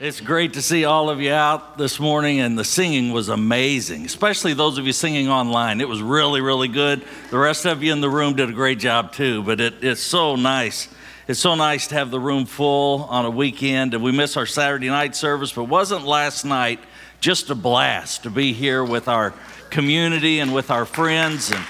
It's great to see all of you out this morning, and the singing was amazing, especially those of you singing online. It was really, really good. The rest of you in the room did a great job too, but it, it's so nice. It's so nice to have the room full on a weekend, and we miss our Saturday night service, but wasn't last night just a blast to be here with our community and with our friends and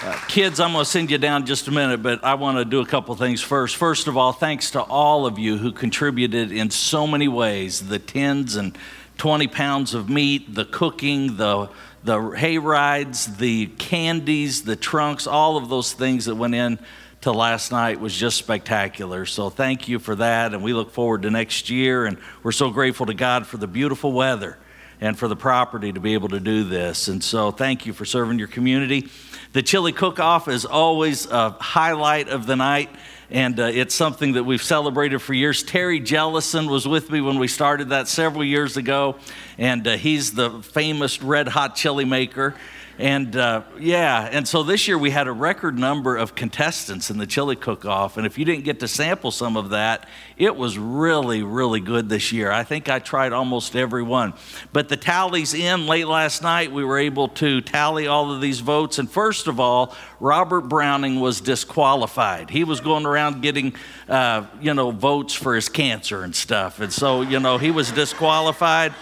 uh, kids, I'm going to send you down just a minute, but I want to do a couple things first. First of all, thanks to all of you who contributed in so many ways the tens and 20 pounds of meat, the cooking, the, the hay rides, the candies, the trunks, all of those things that went in to last night was just spectacular. So thank you for that, and we look forward to next year, and we're so grateful to God for the beautiful weather and for the property to be able to do this. And so thank you for serving your community. The chili cook off is always a highlight of the night, and uh, it's something that we've celebrated for years. Terry Jellison was with me when we started that several years ago, and uh, he's the famous red hot chili maker. And uh, yeah, and so this year we had a record number of contestants in the chili cook off. And if you didn't get to sample some of that, it was really, really good this year. I think I tried almost every one. But the tallies in late last night, we were able to tally all of these votes. And first of all, Robert Browning was disqualified. He was going around getting, uh, you know, votes for his cancer and stuff. And so, you know, he was disqualified.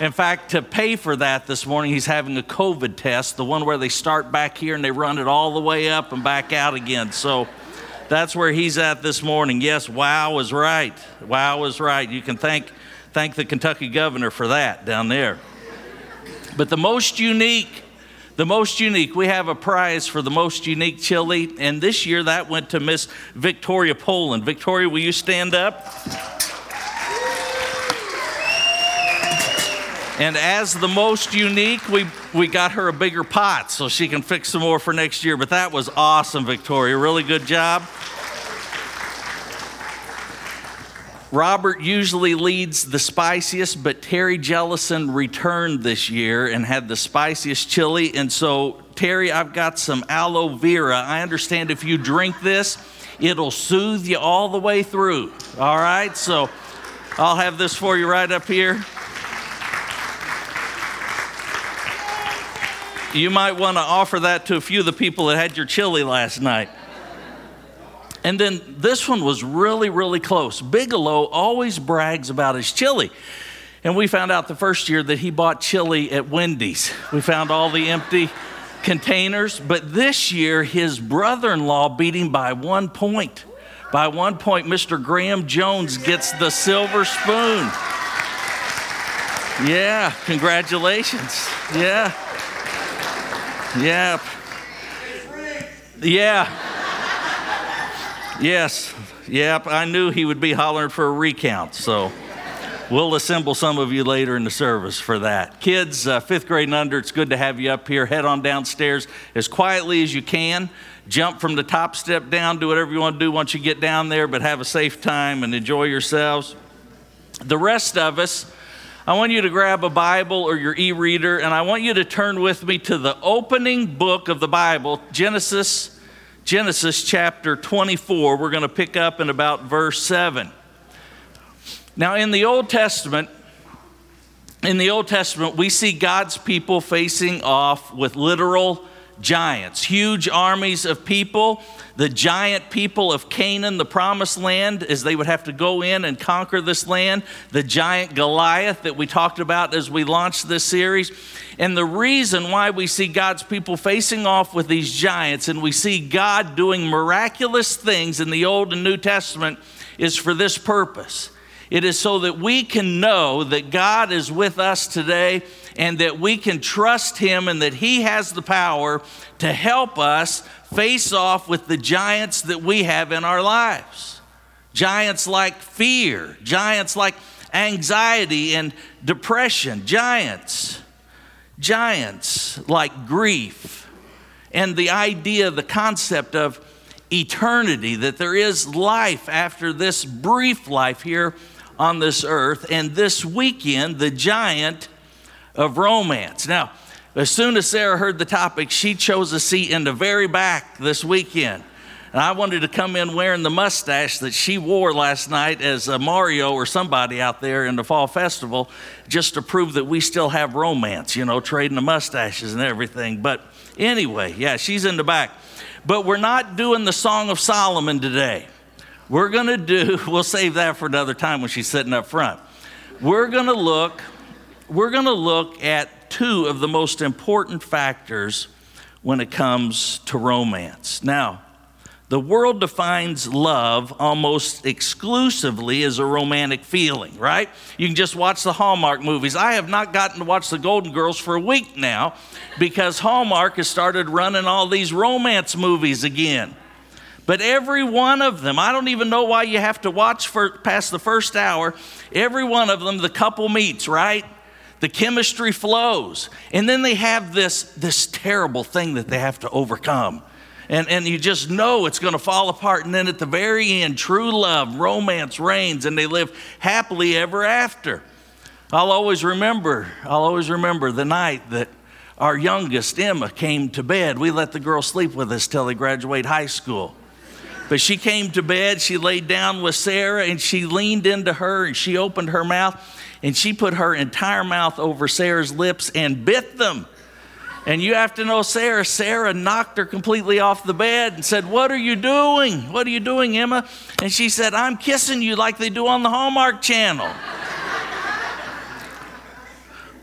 In fact, to pay for that this morning, he's having a COVID test, the one where they start back here and they run it all the way up and back out again. So that's where he's at this morning. Yes, wow is right. Wow is right. You can thank, thank the Kentucky governor for that down there. But the most unique, the most unique, we have a prize for the most unique chili, and this year that went to Miss Victoria Poland. Victoria, will you stand up? And as the most unique, we, we got her a bigger pot so she can fix some more for next year. But that was awesome, Victoria. Really good job. Robert usually leads the spiciest, but Terry Jellison returned this year and had the spiciest chili. And so, Terry, I've got some aloe vera. I understand if you drink this, it'll soothe you all the way through. All right? So, I'll have this for you right up here. You might want to offer that to a few of the people that had your chili last night. And then this one was really, really close. Bigelow always brags about his chili. And we found out the first year that he bought chili at Wendy's. We found all the empty containers. But this year, his brother in law beat him by one point. By one point, Mr. Graham Jones gets the silver spoon. Yeah, congratulations. Yeah. Yep. Yeah. Yes. Yep. I knew he would be hollering for a recount. So we'll assemble some of you later in the service for that. Kids, uh, fifth grade and under, it's good to have you up here. Head on downstairs as quietly as you can. Jump from the top step down, do whatever you want to do once you get down there, but have a safe time and enjoy yourselves. The rest of us, I want you to grab a Bible or your e reader, and I want you to turn with me to the opening book of the Bible, Genesis, Genesis chapter 24. We're going to pick up in about verse 7. Now, in the Old Testament, in the Old Testament, we see God's people facing off with literal giants, huge armies of people the giant people of Canaan, the promised land, as they would have to go in and conquer this land, the giant Goliath that we talked about as we launched this series. And the reason why we see God's people facing off with these giants and we see God doing miraculous things in the Old and New Testament is for this purpose. It is so that we can know that God is with us today and that we can trust Him and that He has the power to help us face off with the giants that we have in our lives. Giants like fear, giants like anxiety and depression, giants, giants like grief, and the idea, the concept of eternity, that there is life after this brief life here on this earth, and this weekend, the giant of romance. Now, as soon as Sarah heard the topic, she chose a seat in the very back this weekend. And I wanted to come in wearing the mustache that she wore last night as a Mario or somebody out there in the fall festival, just to prove that we still have romance, you know, trading the mustaches and everything. But anyway, yeah, she's in the back. But we're not doing the Song of Solomon today. We're going to do, we'll save that for another time when she's sitting up front. We're going to look, we're going to look at two of the most important factors when it comes to romance. Now, the world defines love almost exclusively as a romantic feeling, right? You can just watch the Hallmark movies. I have not gotten to watch the Golden Girls for a week now because Hallmark has started running all these romance movies again. But every one of them, I don't even know why you have to watch for past the first hour. Every one of them, the couple meets, right? The chemistry flows. And then they have this, this terrible thing that they have to overcome and, and you just know it's going to fall apart. And then at the very end, true love, romance reigns, and they live happily ever after. I'll always remember, I'll always remember the night that our youngest, Emma, came to bed. We let the girl sleep with us till they graduate high school. But she came to bed, she laid down with Sarah, and she leaned into her and she opened her mouth and she put her entire mouth over Sarah's lips and bit them. And you have to know Sarah. Sarah knocked her completely off the bed and said, What are you doing? What are you doing, Emma? And she said, I'm kissing you like they do on the Hallmark Channel.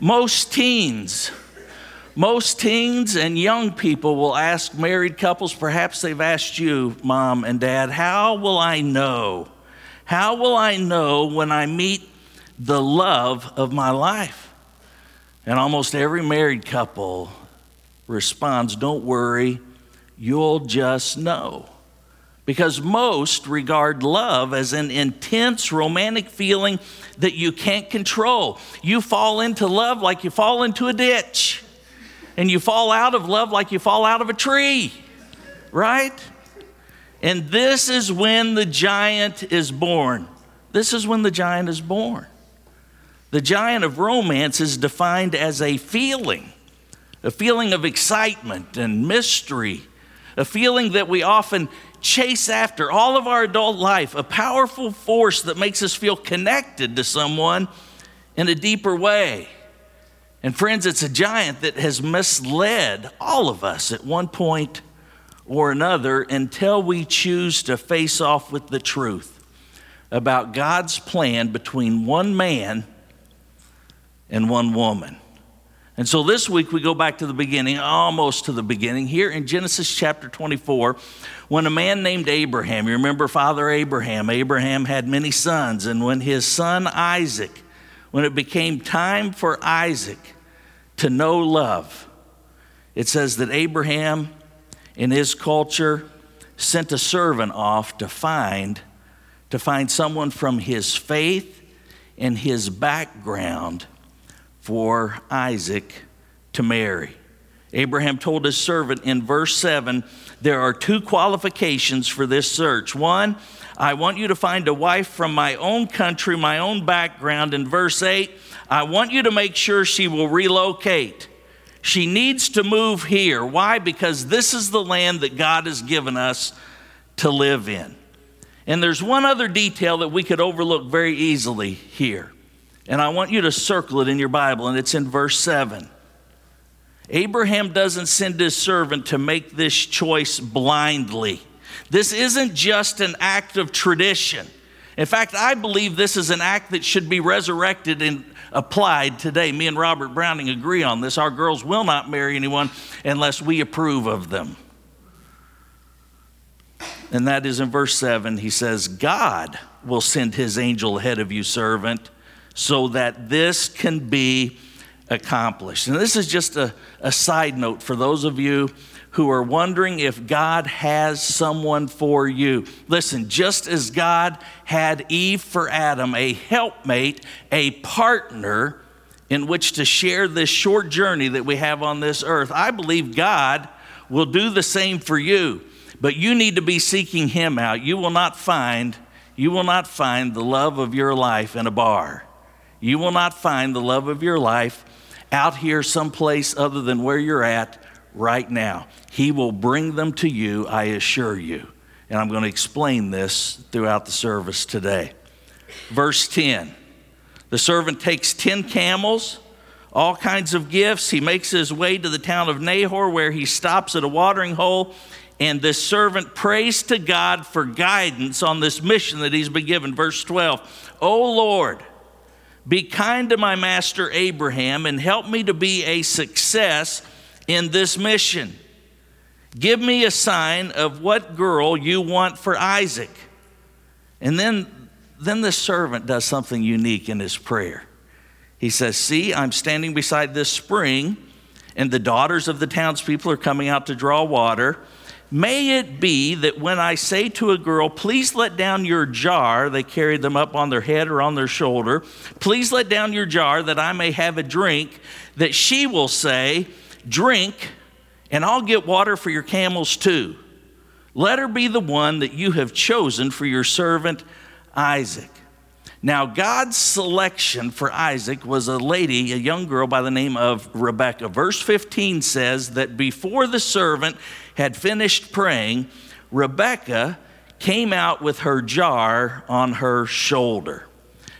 most teens, most teens and young people will ask married couples, perhaps they've asked you, mom and dad, how will I know? How will I know when I meet the love of my life? And almost every married couple responds, Don't worry, you'll just know. Because most regard love as an intense romantic feeling that you can't control. You fall into love like you fall into a ditch, and you fall out of love like you fall out of a tree, right? And this is when the giant is born. This is when the giant is born. The giant of romance is defined as a feeling a feeling of excitement and mystery, a feeling that we often chase after all of our adult life, a powerful force that makes us feel connected to someone in a deeper way. And friends, it's a giant that has misled all of us at one point or another until we choose to face off with the truth about God's plan between one man and one woman. And so this week we go back to the beginning, almost to the beginning, here in Genesis chapter 24, when a man named Abraham, you remember Father Abraham, Abraham had many sons, and when his son Isaac, when it became time for Isaac to know love, it says that Abraham, in his culture, sent a servant off to find to find someone from his faith and his background for Isaac to marry. Abraham told his servant in verse 7 there are two qualifications for this search. One, I want you to find a wife from my own country, my own background. In verse 8, I want you to make sure she will relocate. She needs to move here. Why? Because this is the land that God has given us to live in. And there's one other detail that we could overlook very easily here. And I want you to circle it in your Bible, and it's in verse 7. Abraham doesn't send his servant to make this choice blindly. This isn't just an act of tradition. In fact, I believe this is an act that should be resurrected and applied today. Me and Robert Browning agree on this. Our girls will not marry anyone unless we approve of them. And that is in verse 7. He says, God will send his angel ahead of you, servant so that this can be accomplished. And this is just a, a side note for those of you who are wondering if God has someone for you. Listen, just as God had Eve for Adam, a helpmate, a partner in which to share this short journey that we have on this earth, I believe God will do the same for you. But you need to be seeking him out. You will not find you will not find the love of your life in a bar. You will not find the love of your life out here someplace other than where you're at right now. He will bring them to you, I assure you. And I'm going to explain this throughout the service today. Verse 10 The servant takes 10 camels, all kinds of gifts. He makes his way to the town of Nahor, where he stops at a watering hole. And this servant prays to God for guidance on this mission that he's been given. Verse 12 O Lord, be kind to my master Abraham and help me to be a success in this mission. Give me a sign of what girl you want for Isaac. And then, then the servant does something unique in his prayer. He says, See, I'm standing beside this spring, and the daughters of the townspeople are coming out to draw water. May it be that when I say to a girl, Please let down your jar, they carry them up on their head or on their shoulder, please let down your jar that I may have a drink, that she will say, Drink and I'll get water for your camels too. Let her be the one that you have chosen for your servant Isaac. Now, God's selection for Isaac was a lady, a young girl by the name of Rebecca. Verse 15 says that before the servant had finished praying, Rebecca came out with her jar on her shoulder.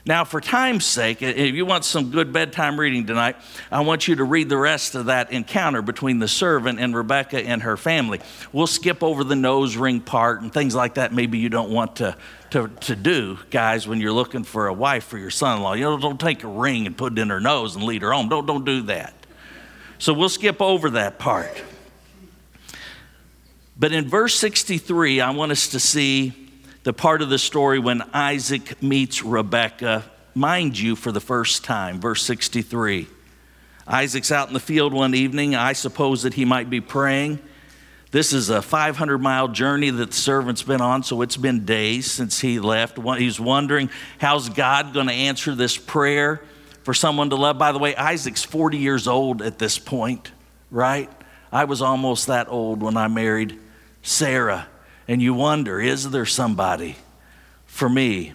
Now, for time's sake, if you want some good bedtime reading tonight, I want you to read the rest of that encounter between the servant and Rebecca and her family. We'll skip over the nose ring part and things like that, maybe you don't want to, to, to do, guys, when you're looking for a wife for your son in law. You know, don't take a ring and put it in her nose and lead her home. Don't, don't do that. So we'll skip over that part. But in verse 63, I want us to see the part of the story when Isaac meets Rebekah, mind you, for the first time. Verse 63. Isaac's out in the field one evening. I suppose that he might be praying. This is a 500 mile journey that the servant's been on, so it's been days since he left. He's wondering, how's God going to answer this prayer for someone to love? By the way, Isaac's 40 years old at this point, right? I was almost that old when I married Sarah and you wonder, is there somebody for me?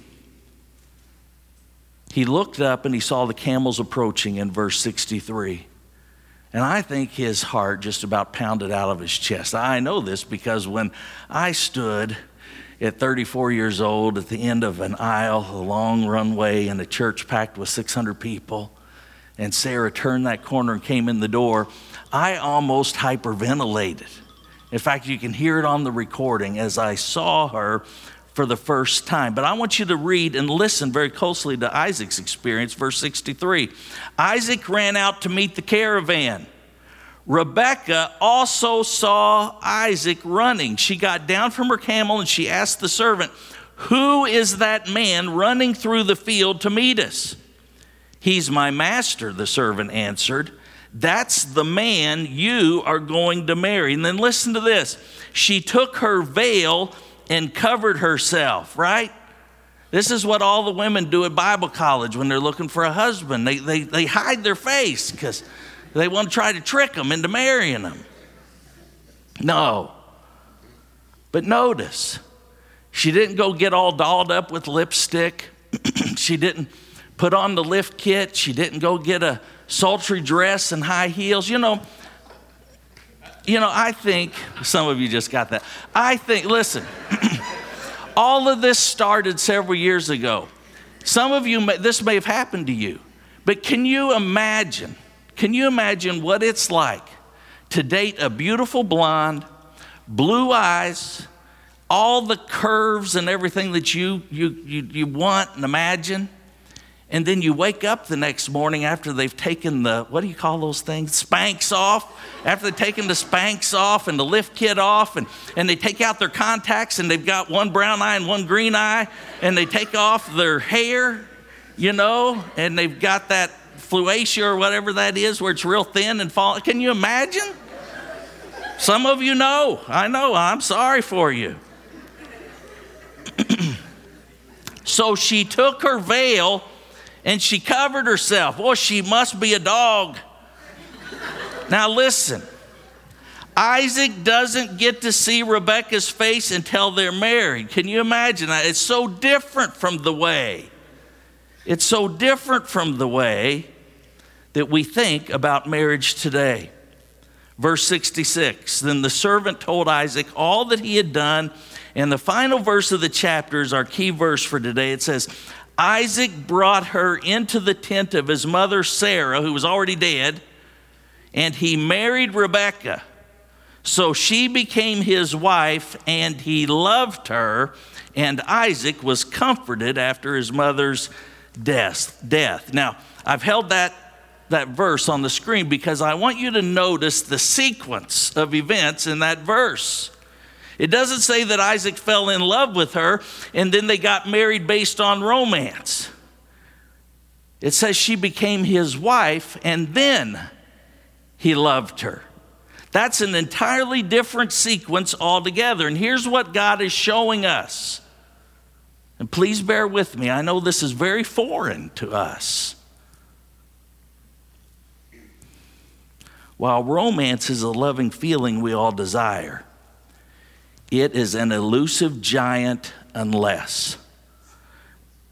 He looked up and he saw the camels approaching in verse 63. And I think his heart just about pounded out of his chest. I know this because when I stood at 34 years old at the end of an aisle, a long runway, in a church packed with 600 people, and Sarah turned that corner and came in the door, I almost hyperventilated. In fact, you can hear it on the recording as I saw her for the first time. But I want you to read and listen very closely to Isaac's experience, verse 63. Isaac ran out to meet the caravan. Rebecca also saw Isaac running. She got down from her camel and she asked the servant, Who is that man running through the field to meet us? He's my master, the servant answered. That's the man you are going to marry. And then listen to this she took her veil and covered herself, right? This is what all the women do at Bible college when they're looking for a husband. They, they, they hide their face because they want to try to trick them into marrying them. No. But notice, she didn't go get all dolled up with lipstick. she didn't put on the lift kit. She didn't go get a sultry dress and high heels. You know, you know, I think some of you just got that. I think, listen, all of this started several years ago. Some of you, may, this may have happened to you, but can you imagine? Can you imagine what it's like to date a beautiful blonde, blue eyes, all the curves and everything that you, you, you, you want and imagine? And then you wake up the next morning after they've taken the, what do you call those things? Spanx off. After they've taken the spanks off and the lift kit off, and, and they take out their contacts and they've got one brown eye and one green eye, and they take off their hair, you know, and they've got that fluacia or whatever that is where it's real thin and fall. Can you imagine? Some of you know. I know. I'm sorry for you. so she took her veil and she covered herself. Well, she must be a dog. now, listen. Isaac doesn't get to see Rebecca's face until they're married. Can you imagine that? It's so different from the way. It's so different from the way that we think about marriage today. Verse 66 Then the servant told Isaac all that he had done And the final verse of the chapter is our key verse for today. It says, Isaac brought her into the tent of his mother Sarah, who was already dead, and he married Rebekah. So she became his wife, and he loved her, and Isaac was comforted after his mother's death. death. Now, I've held that, that verse on the screen because I want you to notice the sequence of events in that verse. It doesn't say that Isaac fell in love with her and then they got married based on romance. It says she became his wife and then he loved her. That's an entirely different sequence altogether. And here's what God is showing us. And please bear with me. I know this is very foreign to us. While romance is a loving feeling we all desire, it is an elusive giant unless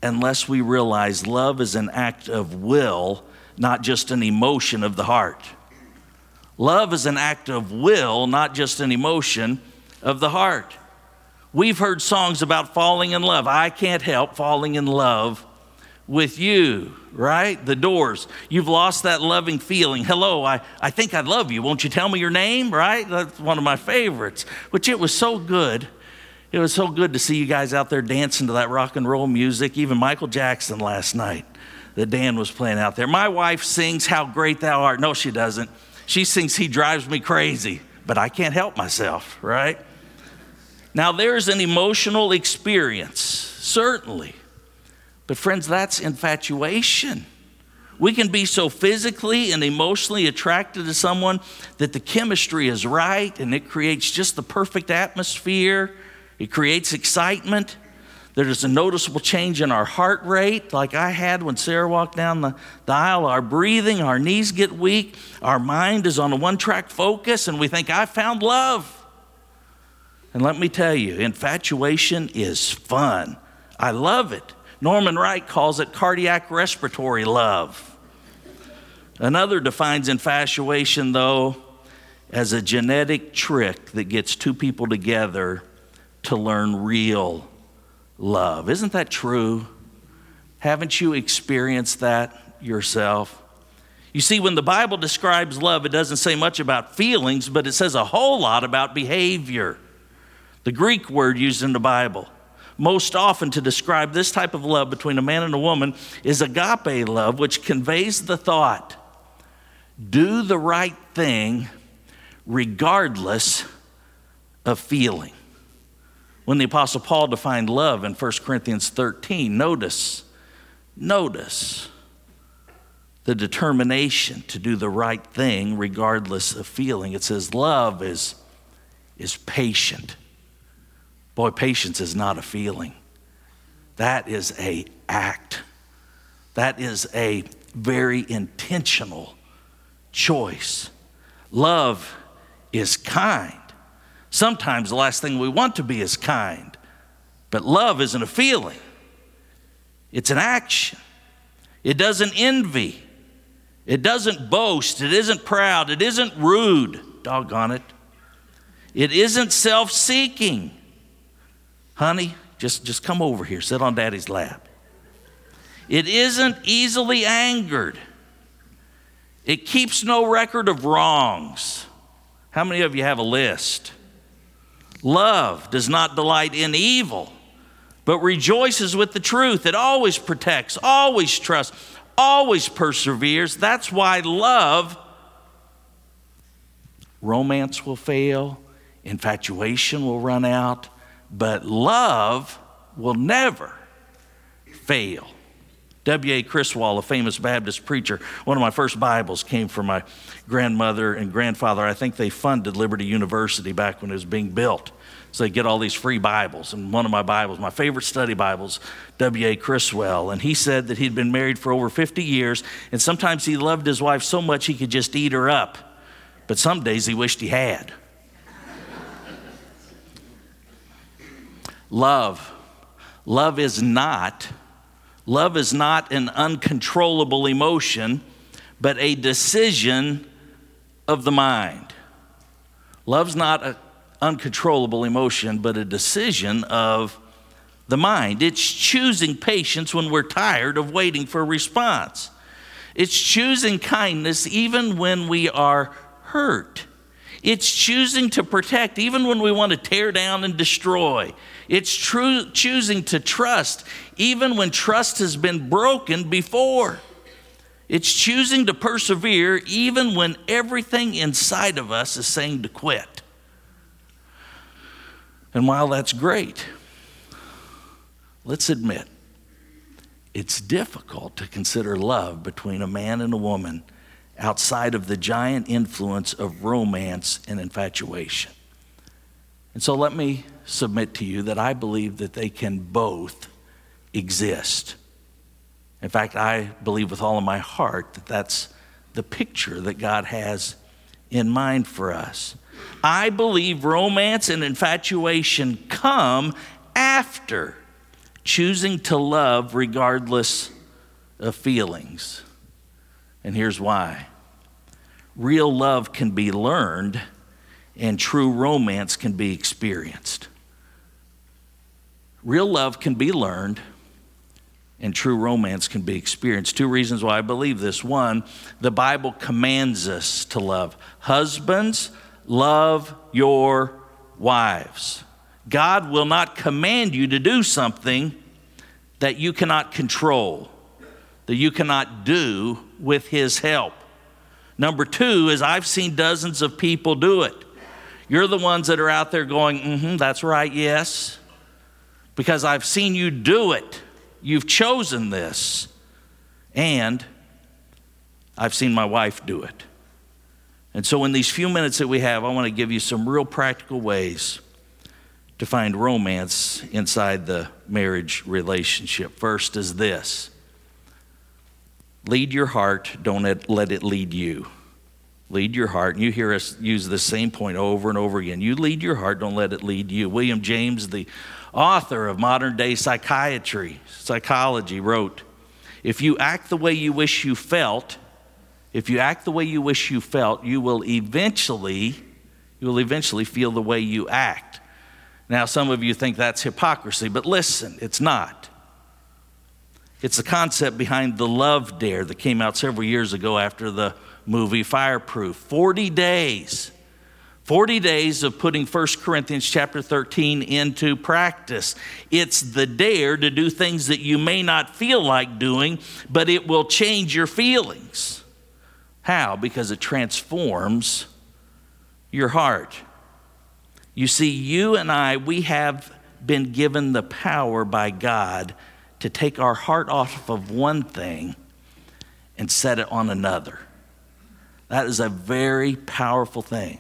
unless we realize love is an act of will, not just an emotion of the heart. Love is an act of will, not just an emotion of the heart. We've heard songs about falling in love. I can't help falling in love with you, right? The doors. You've lost that loving feeling. Hello, I, I think I love you. Won't you tell me your name, right? That's one of my favorites, which it was so good. It was so good to see you guys out there dancing to that rock and roll music, even Michael Jackson last night that Dan was playing out there. My wife sings How Great Thou Art. No, she doesn't. She sings He Drives Me Crazy, but I can't help myself, right? Now, there's an emotional experience, certainly but, friends, that's infatuation. We can be so physically and emotionally attracted to someone that the chemistry is right and it creates just the perfect atmosphere. It creates excitement. There's a noticeable change in our heart rate, like I had when Sarah walked down the, the aisle. Our breathing, our knees get weak, our mind is on a one track focus, and we think, I found love. And let me tell you, infatuation is fun. I love it. Norman Wright calls it cardiac respiratory love. Another defines infatuation, though, as a genetic trick that gets two people together to learn real love. Isn't that true? Haven't you experienced that yourself? You see, when the Bible describes love, it doesn't say much about feelings, but it says a whole lot about behavior. The Greek word used in the Bible most often to describe this type of love between a man and a woman is agape love, which conveys the thought do the right thing regardless of feeling. When the Apostle Paul defined love in 1 Corinthians 13, notice, notice the determination to do the right thing regardless of feeling. It says, Love is, is patient. Boy, patience is not a feeling. That is a act. That is a very intentional choice. Love is kind. Sometimes the last thing we want to be is kind, but love isn't a feeling, it's an action. It doesn't envy, it doesn't boast, it isn't proud, it isn't rude, doggone it. It isn't self seeking. Honey, just, just come over here, sit on daddy's lap. It isn't easily angered. It keeps no record of wrongs. How many of you have a list? Love does not delight in evil, but rejoices with the truth. It always protects, always trusts, always perseveres. That's why love, romance will fail, infatuation will run out, but love will never fail. W.A. Criswell, a famous Baptist preacher, one of my first Bibles came from my grandmother and grandfather. I think they funded Liberty University back when it was being built. So they get all these free Bibles. And one of my Bibles, my favorite study Bibles, W.A. Criswell. And he said that he'd been married for over 50 years, and sometimes he loved his wife so much he could just eat her up. But some days he wished he had. Love. Love is not love is not an uncontrollable emotion, but a decision of the mind. Love's not a, uncontrollable emotion, but a decision of the mind. It's choosing patience when we're tired of waiting for a response. It's choosing kindness even when we are hurt. It's choosing to protect even when we want to tear down and destroy. It's true, choosing to trust even when trust has been broken before. It's choosing to persevere even when everything inside of us is saying to quit. And while that's great, let's admit it's difficult to consider love between a man and a woman outside of the giant influence of romance and infatuation. And so let me submit to you that I believe that they can both exist. In fact, I believe with all of my heart that that's the picture that God has in mind for us. I believe romance and infatuation come after choosing to love regardless of feelings. And here's why real love can be learned, and true romance can be experienced. Real love can be learned, and true romance can be experienced. Two reasons why I believe this. One, the Bible commands us to love. Husbands, love your wives. God will not command you to do something that you cannot control, that you cannot do with His help. Number two is I've seen dozens of people do it. You're the ones that are out there going, mm hmm, that's right, yes. Because I've seen you do it. You've chosen this. And I've seen my wife do it. And so, in these few minutes that we have, I want to give you some real practical ways to find romance inside the marriage relationship. First is this lead your heart, don't let it lead you. Lead your heart. And you hear us use the same point over and over again. You lead your heart, don't let it lead you. William James, the author of modern day psychiatry, psychology, wrote If you act the way you wish you felt, if you act the way you wish you felt, you will eventually, you will eventually feel the way you act. Now, some of you think that's hypocrisy, but listen, it's not. It's the concept behind the love dare that came out several years ago after the movie Fireproof. 40 days. 40 days of putting 1 Corinthians chapter 13 into practice. It's the dare to do things that you may not feel like doing, but it will change your feelings. How? Because it transforms your heart. You see, you and I, we have been given the power by God to take our heart off of one thing and set it on another. That is a very powerful thing,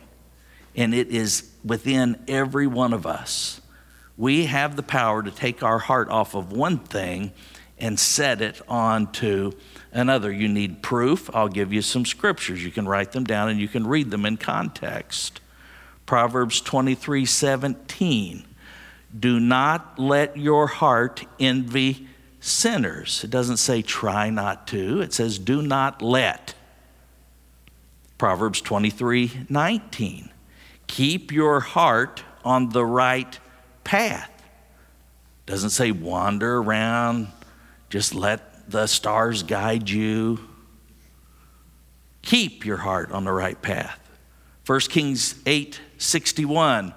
and it is within every one of us. We have the power to take our heart off of one thing and set it onto another. You need proof. I'll give you some scriptures. You can write them down and you can read them in context. Proverbs 23 17. Do not let your heart envy sinners. It doesn't say try not to, it says do not let. Proverbs 23 19. Keep your heart on the right path. Doesn't say wander around, just let the stars guide you. Keep your heart on the right path. 1 Kings 8 61.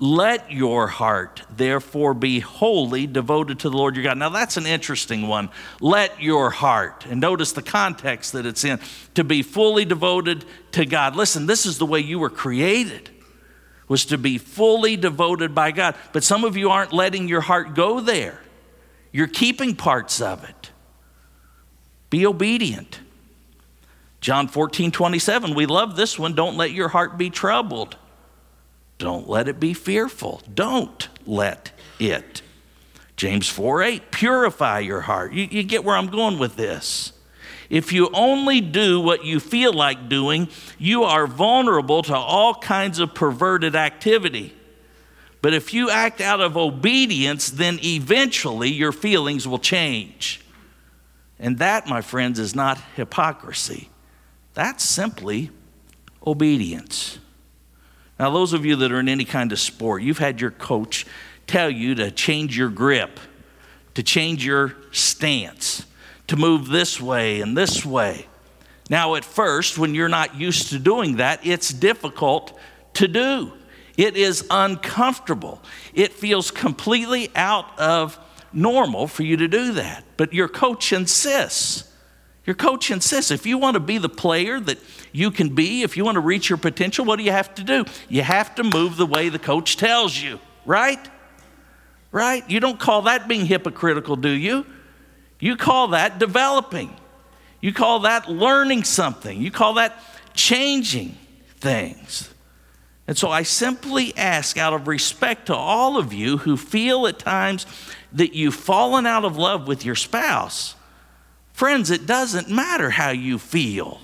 Let your heart therefore be wholly devoted to the Lord your God. Now that's an interesting one. Let your heart, and notice the context that it's in, to be fully devoted to God. Listen, this is the way you were created, was to be fully devoted by God. But some of you aren't letting your heart go there. You're keeping parts of it. Be obedient. John 14, 27, we love this one. Don't let your heart be troubled. Don't let it be fearful. Don't let it. James 4, 8, purify your heart. You, you get where I'm going with this. If you only do what you feel like doing, you are vulnerable to all kinds of perverted activity. But if you act out of obedience, then eventually your feelings will change. And that, my friends, is not hypocrisy. That's simply obedience. Now, those of you that are in any kind of sport, you've had your coach tell you to change your grip, to change your stance, to move this way and this way. Now, at first, when you're not used to doing that, it's difficult to do. It is uncomfortable. It feels completely out of normal for you to do that. But your coach insists. Your coach insists if you want to be the player that you can be, if you want to reach your potential, what do you have to do? You have to move the way the coach tells you, right? Right? You don't call that being hypocritical, do you? You call that developing. You call that learning something. You call that changing things. And so I simply ask, out of respect to all of you who feel at times that you've fallen out of love with your spouse, friends, it doesn't matter how you feel.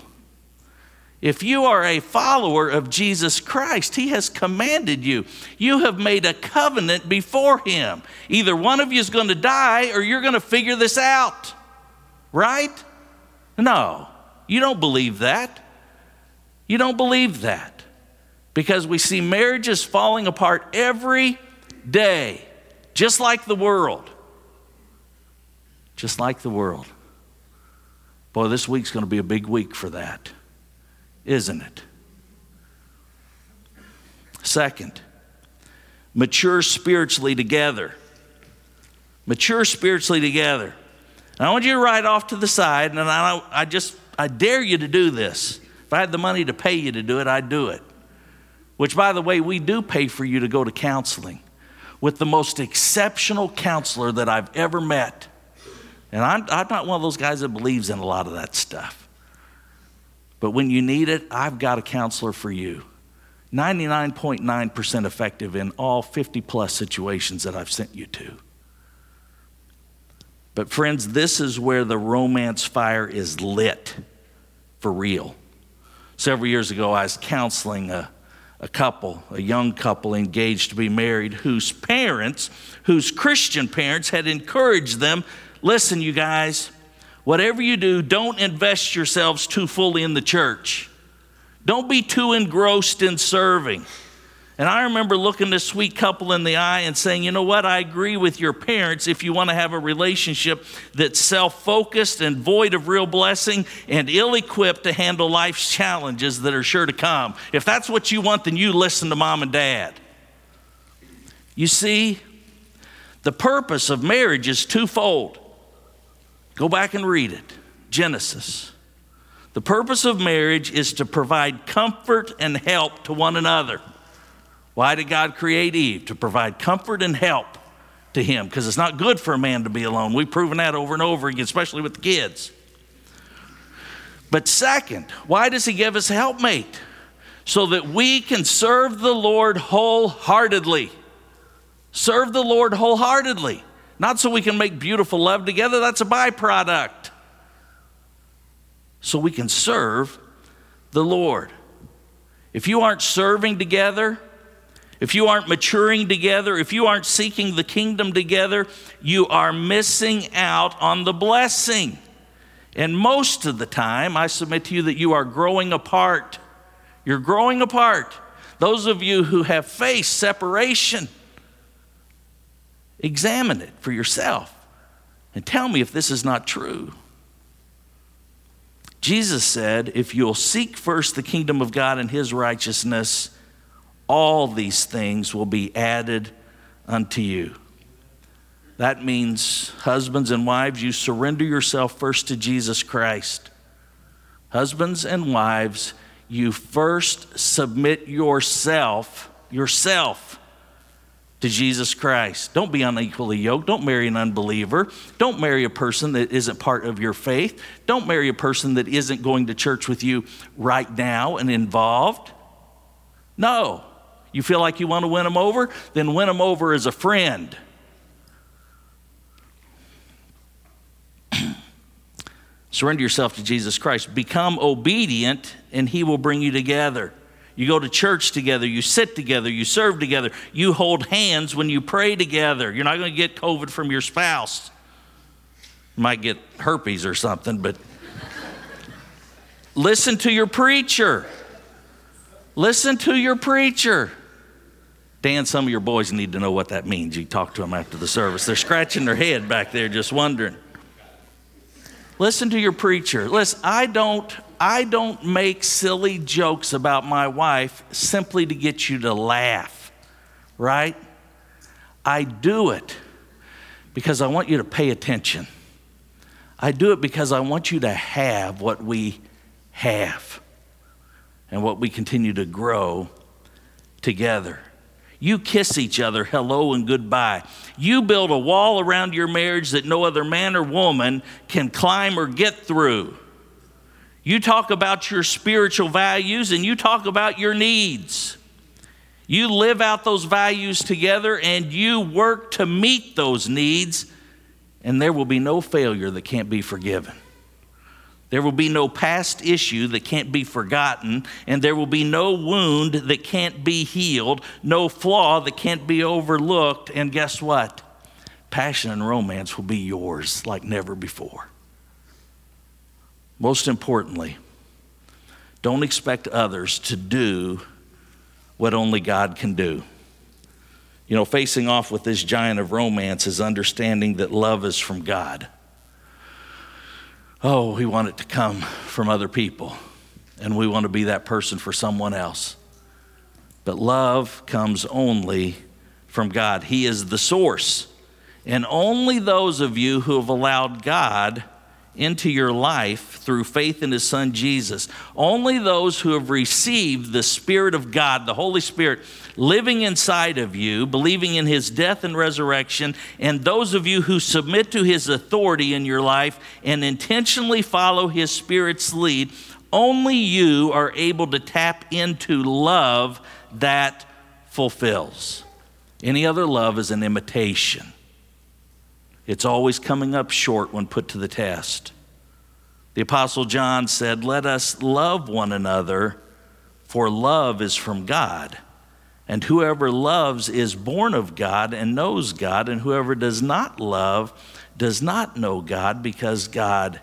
If you are a follower of Jesus Christ, He has commanded you. You have made a covenant before Him. Either one of you is going to die or you're going to figure this out, right? No, you don't believe that. You don't believe that because we see marriages falling apart every day, just like the world. Just like the world. Boy, this week's going to be a big week for that isn't it? Second, mature spiritually together. Mature spiritually together. And I want you to write off to the side, and I, I just, I dare you to do this. If I had the money to pay you to do it, I'd do it. Which, by the way, we do pay for you to go to counseling with the most exceptional counselor that I've ever met. And I'm, I'm not one of those guys that believes in a lot of that stuff. But when you need it, I've got a counselor for you. 99.9% effective in all 50 plus situations that I've sent you to. But, friends, this is where the romance fire is lit for real. Several years ago, I was counseling a, a couple, a young couple engaged to be married, whose parents, whose Christian parents, had encouraged them listen, you guys, whatever you do, don't invest yourselves too fully in the church. Don't be too engrossed in serving. And I remember looking this sweet couple in the eye and saying, you know what? I agree with your parents if you want to have a relationship that's self focused and void of real blessing and ill equipped to handle life's challenges that are sure to come. If that's what you want, then you listen to mom and dad. You see, the purpose of marriage is twofold Go back and read it Genesis. The purpose of marriage is to provide comfort and help to one another. Why did God create Eve? To provide comfort and help to him, because it's not good for a man to be alone. We've proven that over and over again, especially with the kids. But second, why does he give us a helpmate? So that we can serve the Lord wholeheartedly. Serve the Lord wholeheartedly. Not so we can make beautiful love together, that's a byproduct. So we can serve the Lord. If you aren't serving together, if you aren't maturing together, if you aren't seeking the kingdom together, you are missing out on the blessing. And most of the time, I submit to you that you are growing apart. You're growing apart. Those of you who have faced separation, Examine it for yourself and tell me if this is not true. Jesus said, If you'll seek first the kingdom of God and his righteousness, all these things will be added unto you. That means, husbands and wives, you surrender yourself first to Jesus Christ. Husbands and wives, you first submit yourself, yourself to Jesus Christ. Don't be unequally yoked. Don't marry an unbeliever. Don't marry a person that isn't part of your faith. Don't marry a person that isn't going to church with you right now and involved. No. You feel like you want to win them over? Then win them over as a friend. Surrender yourself to Jesus Christ. Become obedient, and He will bring you together. You go to church together, you sit together, you serve together, you hold hands when you pray together. You're not going to get COVID from your spouse. You might get herpes or something, but listen to your preacher. Listen to your preacher. Dan, some of your boys need to know what that means. You talk to them after the service. They're scratching their head back there just wondering. Listen to your preacher. Listen, I don't I don't make silly jokes about my wife simply to get you to laugh. Right? I do it because I want you to pay attention. I do it because I want you to have what we have and what we continue to grow together. You kiss each other hello and goodbye. You build a wall around your marriage that no other man or woman can climb or get through. You talk about your spiritual values and you talk about your needs. You live out those values together and you work to meet those needs, and there will be no failure that can't be forgiven. There will be no past issue that can't be forgotten, and there will be no wound that can't be healed, no flaw that can't be overlooked. And guess what? Passion and romance will be yours like never before. Most importantly, don't expect others to do what only God can do. You know, facing off with this giant of romance is understanding that love is from God. Oh, we want it to come from other people, and we want to be that person for someone else. But love comes only from God, He is the source. And only those of you who have allowed God into your life through faith in His Son Jesus. Only those who have received the Spirit of God, the Holy Spirit, living inside of you, believing in His death and resurrection, and those of you who submit to His authority in your life and intentionally follow His Spirit's lead, only you are able to tap into love that fulfills. Any other love is an imitation. It's always coming up short when put to the test. The Apostle John said, Let us love one another, for love is from God. And whoever loves is born of God and knows God, and whoever does not love does not know God because God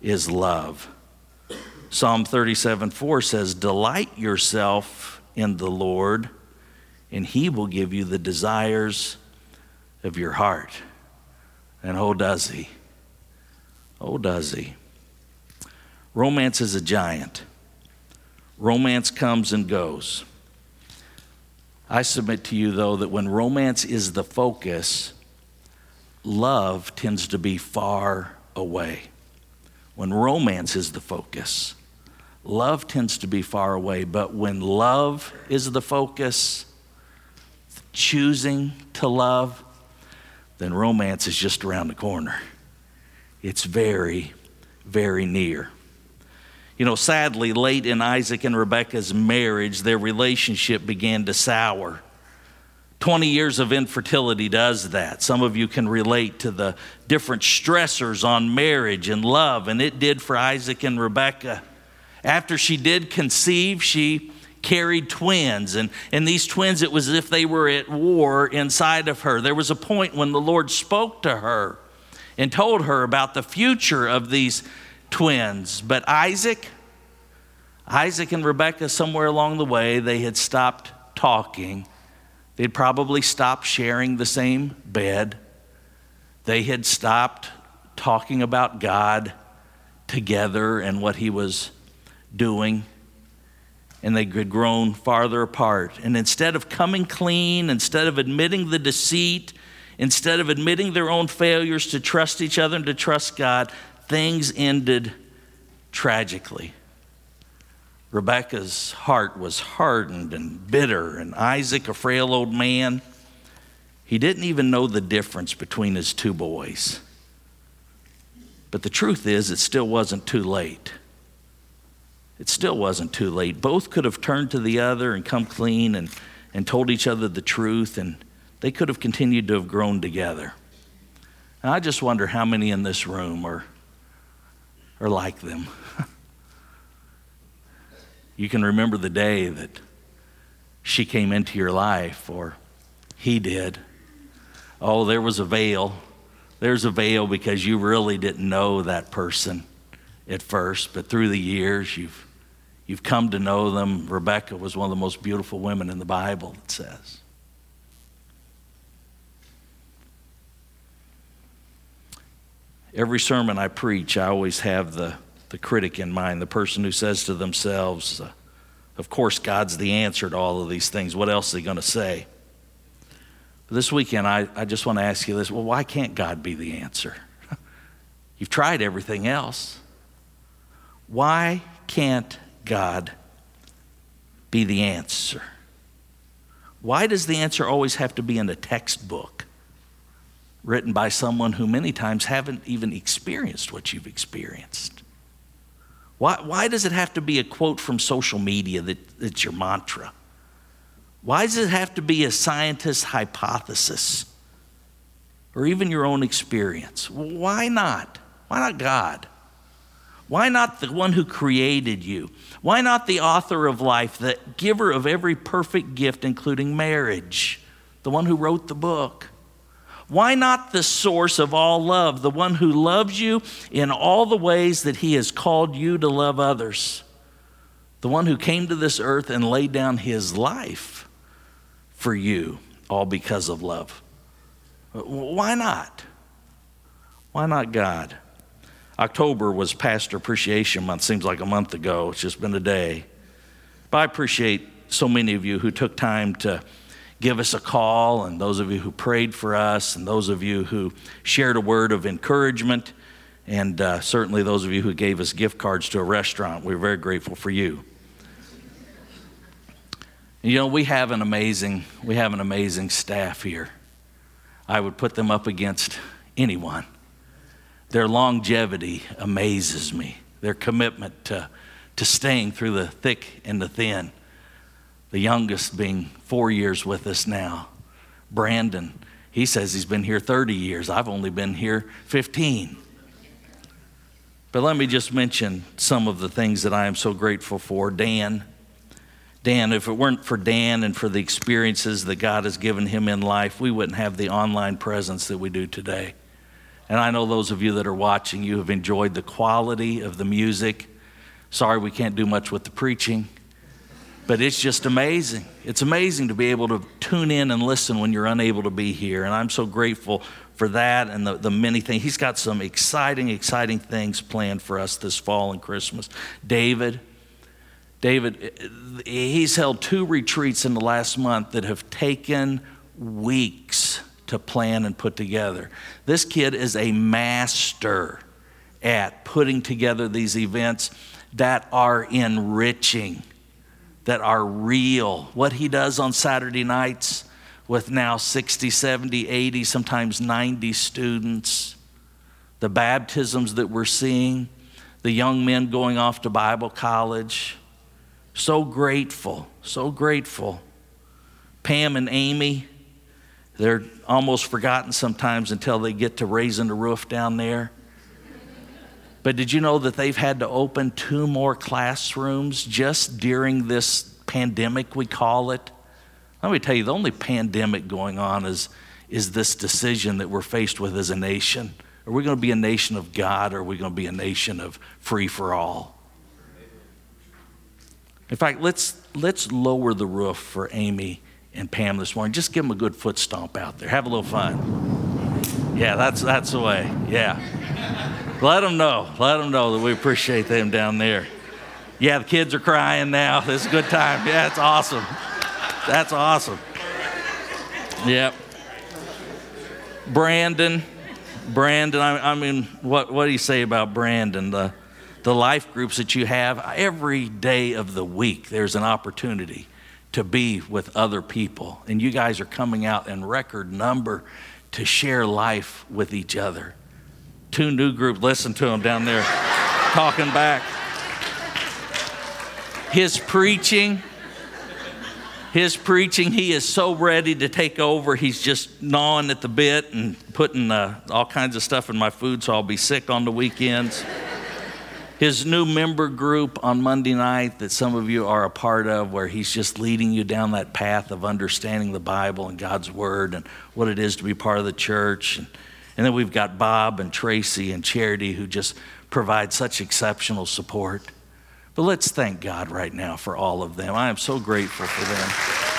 is love. Psalm 37 4 says, Delight yourself in the Lord, and he will give you the desires of your heart. And oh, does he? Oh, does he? Romance is a giant. Romance comes and goes. I submit to you, though, that when romance is the focus, love tends to be far away. When romance is the focus, love tends to be far away. But when love is the focus, choosing to love, then romance is just around the corner. It's very, very near. You know, sadly, late in Isaac and Rebekah's marriage, their relationship began to sour. 20 years of infertility does that. Some of you can relate to the different stressors on marriage and love, and it did for Isaac and Rebekah. After she did conceive, she carried twins. And, and these twins, it was as if they were at war inside of her. There was a point when the Lord spoke to her and told her about the future of these twins. But Isaac, Isaac and Rebekah, somewhere along the way, they had stopped talking. They'd probably stopped sharing the same bed. They had stopped talking about God together and what He was doing and they had grown farther apart. And instead of coming clean, instead of admitting the deceit, instead of admitting their own failures to trust each other and to trust God, things ended tragically. Rebecca's heart was hardened and bitter, and Isaac, a frail old man, he didn't even know the difference between his two boys. But the truth is, it still wasn't too late it still wasn't too late. Both could have turned to the other and come clean and, and told each other the truth, and they could have continued to have grown together. And I just wonder how many in this room are, are like them. you can remember the day that she came into your life, or he did. Oh, there was a veil. There's a veil because you really didn't know that person at first, but through the years, you've You've come to know them. Rebecca was one of the most beautiful women in the Bible, it says. Every sermon I preach, I always have the, the critic in mind, the person who says to themselves, uh, Of course, God's the answer to all of these things. What else are they going to say? This weekend, I, I just want to ask you this well, why can't God be the answer? You've tried everything else. Why can't God be the answer? Why does the answer always have to be in a textbook written by someone who many times haven't even experienced what you've experienced? Why, why does it have to be a quote from social media that, that's your mantra? Why does it have to be a scientist's hypothesis or even your own experience? Why not? Why not God? Why not the one who created you? Why not the author of life, the giver of every perfect gift, including marriage, the one who wrote the book? Why not the source of all love, the one who loves you in all the ways that he has called you to love others? The one who came to this earth and laid down his life for you, all because of love. Why not? Why not God? October was Pastor Appreciation Month. Seems like a month ago. It's just been a day. But I appreciate so many of you who took time to give us a call, and those of you who prayed for us, and those of you who shared a word of encouragement, and uh, certainly those of you who gave us gift cards to a restaurant. We're very grateful for you. You know, we have an amazing, we have an amazing staff here. I would put them up against anyone. Their longevity amazes me, their commitment to, to staying through the thick and the thin. The youngest being four years with us now. Brandon, he says he's been here 30 years. I've only been here 15. But let me just mention some of the things that I am so grateful for. Dan, Dan, if it weren't for Dan and for the experiences that God has given him in life, we wouldn't have the online presence that we do today. And I know those of you that are watching, you have enjoyed the quality of the music. Sorry, we can't do much with the preaching, but it's just amazing. It's amazing to be able to tune in and listen when you're unable to be here. And I'm so grateful for that and the, the many things. He's got some exciting, exciting things planned for us this fall and Christmas. David, David, he's held two retreats in the last month that have taken weeks to plan and put together. This kid is a master at putting together these events that are enriching, that are real. What he does on Saturday nights with now 60, 70, 80, sometimes 90 students, the baptisms that we're seeing, the young men going off to Bible college. So grateful, so grateful. Pam and Amy, they're almost forgotten sometimes until they get to raising the roof down there. But did you know that they've had to open two more classrooms just during this pandemic, we call it? Let me tell you, the only pandemic going on is, is this decision that we're faced with as a nation. Are we going to be a nation of God or are we going to be a nation of free for all? In fact, let's, let's lower the roof for Amy and Pam this morning. Just give them a good foot stomp out there. Have a little fun. Yeah, that's, that's the way. Yeah. Let them know. Let them know that we appreciate them down there. Yeah, the kids are crying now. It's a good time. Yeah, it's awesome. That's awesome. Yep. Brandon, Brandon, I, I mean, what, what do you say about Brandon? The, the life groups that you have, every day of the week, there's an opportunity to be with other people. And you guys are coming out in record number to share life with each other. Two new groups, listen to them down there talking back. His preaching, his preaching, he is so ready to take over. He's just gnawing at the bit and putting uh, all kinds of stuff in my food so I'll be sick on the weekends his new member group on Monday night that some of you are a part of, where he's just leading you down that path of understanding the Bible and God's Word and what it is to be part of the church. And, and then we've got Bob and Tracy and Charity who just provide such exceptional support. But let's thank God right now for all of them. I am so grateful for them.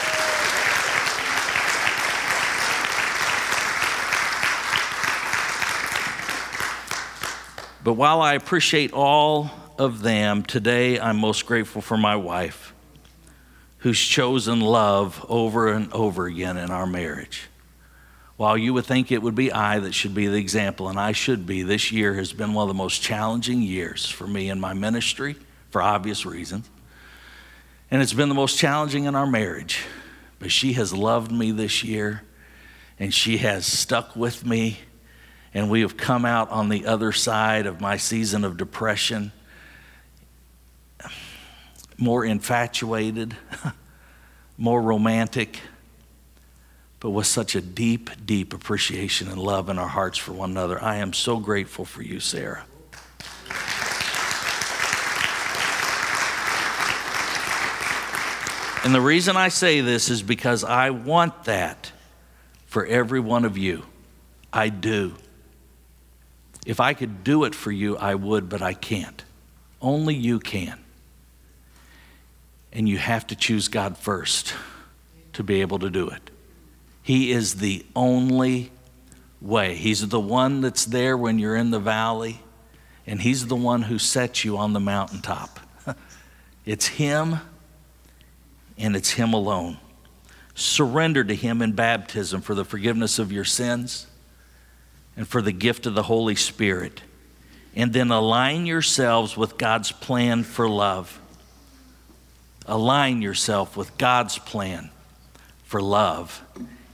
But while I appreciate all of them, today I'm most grateful for my wife, who's chosen love over and over again in our marriage. While you would think it would be I that should be the example, and I should be, this year has been one of the most challenging years for me in my ministry for obvious reasons. And it's been the most challenging in our marriage. But she has loved me this year, and she has stuck with me and we have come out on the other side of my season of depression more infatuated, more romantic, but with such a deep, deep appreciation and love in our hearts for one another. I am so grateful for you, Sarah. And the reason I say this is because I want that for every one of you. I do. If I could do it for you, I would, but I can't. Only you can. And you have to choose God first to be able to do it. He is the only way. He's the one that's there when you're in the valley, and He's the one who sets you on the mountaintop. it's Him, and it's Him alone. Surrender to Him in baptism for the forgiveness of your sins and for the gift of the Holy Spirit. And then align yourselves with God's plan for love. Align yourself with God's plan for love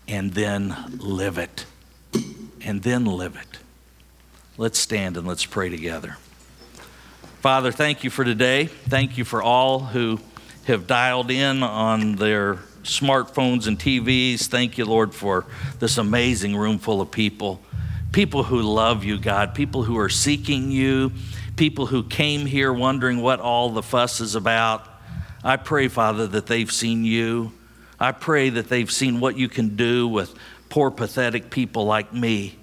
and then live it. And then live it. Let's stand and let's pray together. Father, thank you for today. Thank you for all who have dialed in on their smartphones and TVs. Thank you, Lord, for this amazing room full of people people who love you, God, people who are seeking you, people who came here wondering what all the fuss is about. I pray, Father, that they've seen you. I pray that they've seen what you can do with poor, pathetic people like me,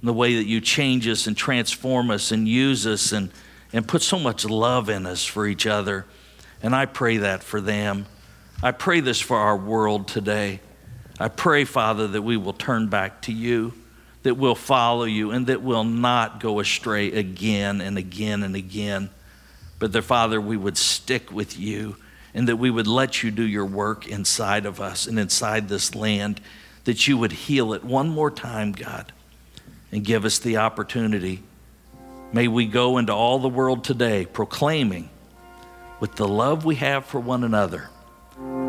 and the way that you change us and transform us and use us and, and put so much love in us for each other. And I pray that for them. I pray this for our world today. I pray, Father, that we will turn back to you that will follow you and that will not go astray again and again and again. But that, Father, we would stick with you and that we would let you do your work inside of us and inside this land, that you would heal it one more time, God, and give us the opportunity. May we go into all the world today proclaiming with the love we have for one another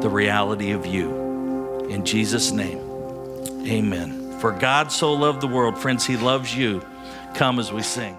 the reality of you. In Jesus' name, amen. For God so loved the world, friends, He loves you. Come as we sing.